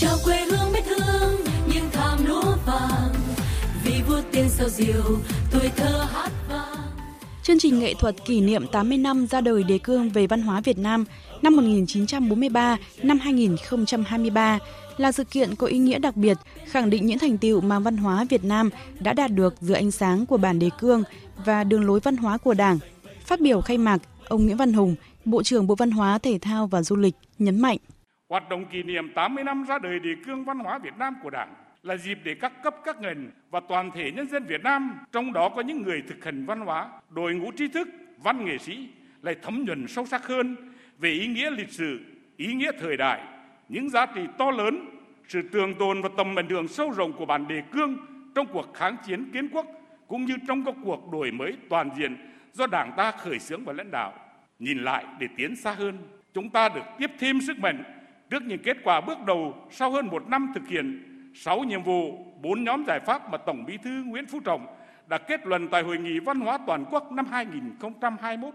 chào quê hương biết thương những thảm lúa vàng vì vua tiên sao diều tuổi thơ hát vang Chương trình nghệ thuật kỷ niệm 80 năm ra đời đề cương về văn hóa Việt Nam năm 1943 năm 2023 là sự kiện có ý nghĩa đặc biệt, khẳng định những thành tựu mà văn hóa Việt Nam đã đạt được dưới ánh sáng của bản đề cương và đường lối văn hóa của Đảng. Phát biểu khai mạc, ông Nguyễn Văn Hùng, Bộ trưởng Bộ Văn hóa, Thể thao và Du lịch nhấn mạnh. Hoạt động kỷ niệm 80 năm ra đời đề cương văn hóa Việt Nam của Đảng là dịp để các cấp các ngành và toàn thể nhân dân Việt Nam, trong đó có những người thực hành văn hóa, đội ngũ trí thức, văn nghệ sĩ lại thấm nhuần sâu sắc hơn về ý nghĩa lịch sử, ý nghĩa thời đại, những giá trị to lớn, sự tường tồn và tầm ảnh hưởng sâu rộng của bản đề cương trong cuộc kháng chiến kiến quốc cũng như trong các cuộc đổi mới toàn diện do Đảng ta khởi xướng và lãnh đạo. Nhìn lại để tiến xa hơn, chúng ta được tiếp thêm sức mạnh trước những kết quả bước đầu sau hơn một năm thực hiện 6 nhiệm vụ, 4 nhóm giải pháp mà Tổng Bí thư Nguyễn Phú Trọng đã kết luận tại Hội nghị Văn hóa Toàn quốc năm 2021.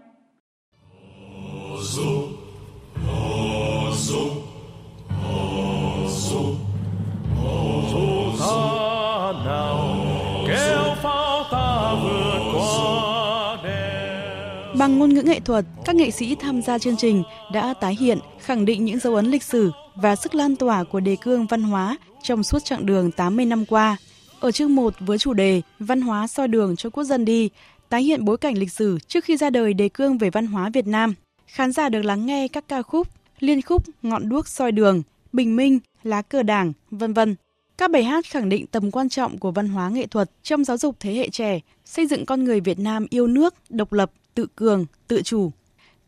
Bằng ngôn ngữ nghệ thuật, các nghệ sĩ tham gia chương trình đã tái hiện, khẳng định những dấu ấn lịch sử và sức lan tỏa của đề cương văn hóa trong suốt chặng đường 80 năm qua. Ở chương 1 với chủ đề Văn hóa soi đường cho quốc dân đi, tái hiện bối cảnh lịch sử trước khi ra đời đề cương về văn hóa Việt Nam. Khán giả được lắng nghe các ca khúc, liên khúc Ngọn đuốc soi đường, Bình minh, Lá cờ đảng, vân vân. Các bài hát khẳng định tầm quan trọng của văn hóa nghệ thuật trong giáo dục thế hệ trẻ, xây dựng con người Việt Nam yêu nước, độc lập, tự cường, tự chủ.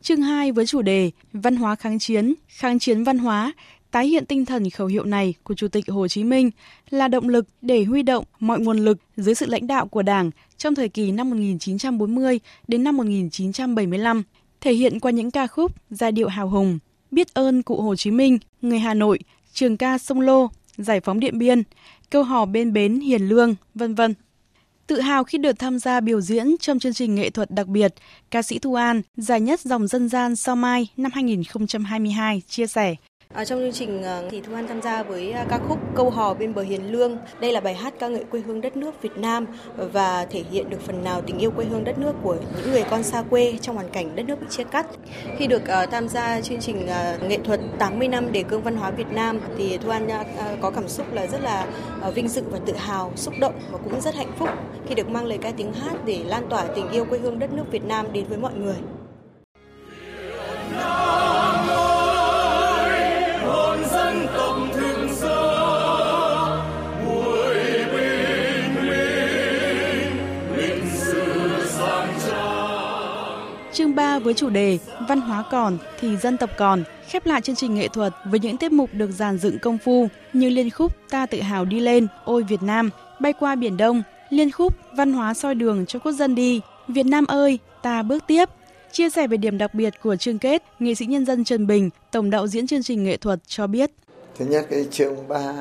Chương 2 với chủ đề Văn hóa kháng chiến, kháng chiến văn hóa, tái hiện tinh thần khẩu hiệu này của Chủ tịch Hồ Chí Minh là động lực để huy động mọi nguồn lực dưới sự lãnh đạo của Đảng trong thời kỳ năm 1940 đến năm 1975, thể hiện qua những ca khúc, giai điệu hào hùng, biết ơn cụ Hồ Chí Minh, người Hà Nội, trường ca sông Lô, giải phóng Điện Biên, câu hò bên bến Hiền Lương, vân vân. Tự hào khi được tham gia biểu diễn trong chương trình nghệ thuật đặc biệt, ca sĩ Thu An, giải nhất dòng dân gian Sao Mai năm 2022 chia sẻ. À, trong chương trình ờ, thì Thu An tham gia với ờ, ca khúc Câu hò bên bờ Hiền Lương. Đây là bài hát ca ngợi quê hương đất nước Việt Nam và thể hiện được phần nào tình yêu quê hương đất nước của những người con xa quê trong hoàn cảnh đất nước bị chia cắt. Khi được uh, tham gia chương trình uh, nghệ thuật 80 năm đề cương văn hóa Việt Nam thì Thu An uh, có cảm xúc là rất là uh, vinh dự và tự hào, xúc động và cũng rất hạnh phúc khi được mang lời ca tiếng hát để lan tỏa tình yêu quê hương đất nước Việt Nam đến với mọi người. Với chủ đề Văn hóa còn thì dân tộc còn, khép lại chương trình nghệ thuật với những tiết mục được dàn dựng công phu như liên khúc Ta tự hào đi lên, Ôi Việt Nam, Bay qua Biển Đông, liên khúc Văn hóa soi đường cho quốc dân đi, Việt Nam ơi, ta bước tiếp. Chia sẻ về điểm đặc biệt của chương kết, nghệ sĩ nhân dân Trần Bình, tổng đạo diễn chương trình nghệ thuật cho biết. Thứ nhất cái chương 3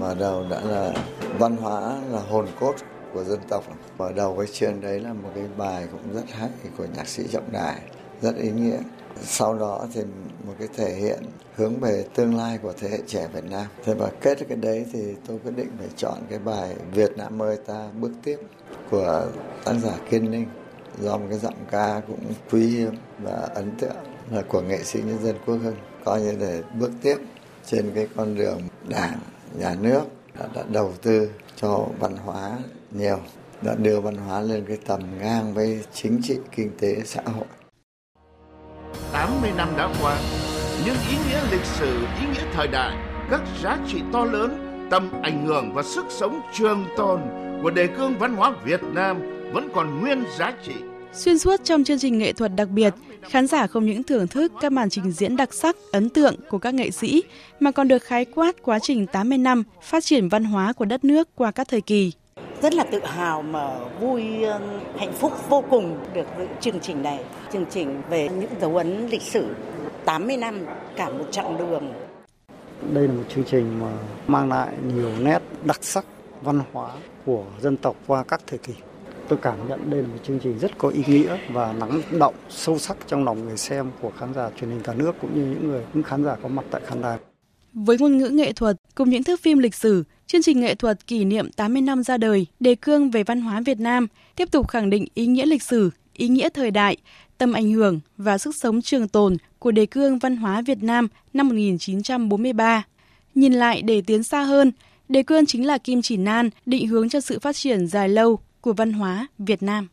mở đầu đã là văn hóa là hồn cốt của dân tộc. Mở đầu cái chuyện đấy là một cái bài cũng rất hay của nhạc sĩ Trọng Đài, rất ý nghĩa. Sau đó thì một cái thể hiện hướng về tương lai của thế hệ trẻ Việt Nam. Thế và kết cái đấy thì tôi quyết định phải chọn cái bài Việt Nam ơi ta bước tiếp của tác giả Kiên Ninh do một cái giọng ca cũng quý hiếm và ấn tượng là của nghệ sĩ nhân dân Quốc Hưng coi như để bước tiếp trên cái con đường đảng nhà nước đã, đã đầu tư cho văn hóa nhiều đã đưa văn hóa lên cái tầm ngang với chính trị kinh tế xã hội. 80 năm đã qua nhưng ý nghĩa lịch sử ý nghĩa thời đại các giá trị to lớn tầm ảnh hưởng và sức sống trường tồn của đề cương văn hóa Việt Nam vẫn còn nguyên giá trị. Xuyên suốt trong chương trình nghệ thuật đặc biệt, khán giả không những thưởng thức các màn trình diễn đặc sắc, ấn tượng của các nghệ sĩ, mà còn được khái quát quá trình 80 năm phát triển văn hóa của đất nước qua các thời kỳ. Rất là tự hào mà vui, hạnh phúc vô cùng được với chương trình này. Chương trình về những dấu ấn lịch sử 80 năm, cả một chặng đường. Đây là một chương trình mà mang lại nhiều nét đặc sắc văn hóa của dân tộc qua các thời kỳ tôi cảm nhận đây là một chương trình rất có ý nghĩa và lắng động sâu sắc trong lòng người xem của khán giả truyền hình cả nước cũng như những người những khán giả có mặt tại khán đài. Với ngôn ngữ nghệ thuật Cùng những thước phim lịch sử, chương trình nghệ thuật kỷ niệm 80 năm ra đời, đề cương về văn hóa Việt Nam tiếp tục khẳng định ý nghĩa lịch sử, ý nghĩa thời đại, tầm ảnh hưởng và sức sống trường tồn của đề cương văn hóa Việt Nam năm 1943. Nhìn lại để tiến xa hơn, đề cương chính là kim chỉ nan định hướng cho sự phát triển dài lâu của văn hóa Việt Nam.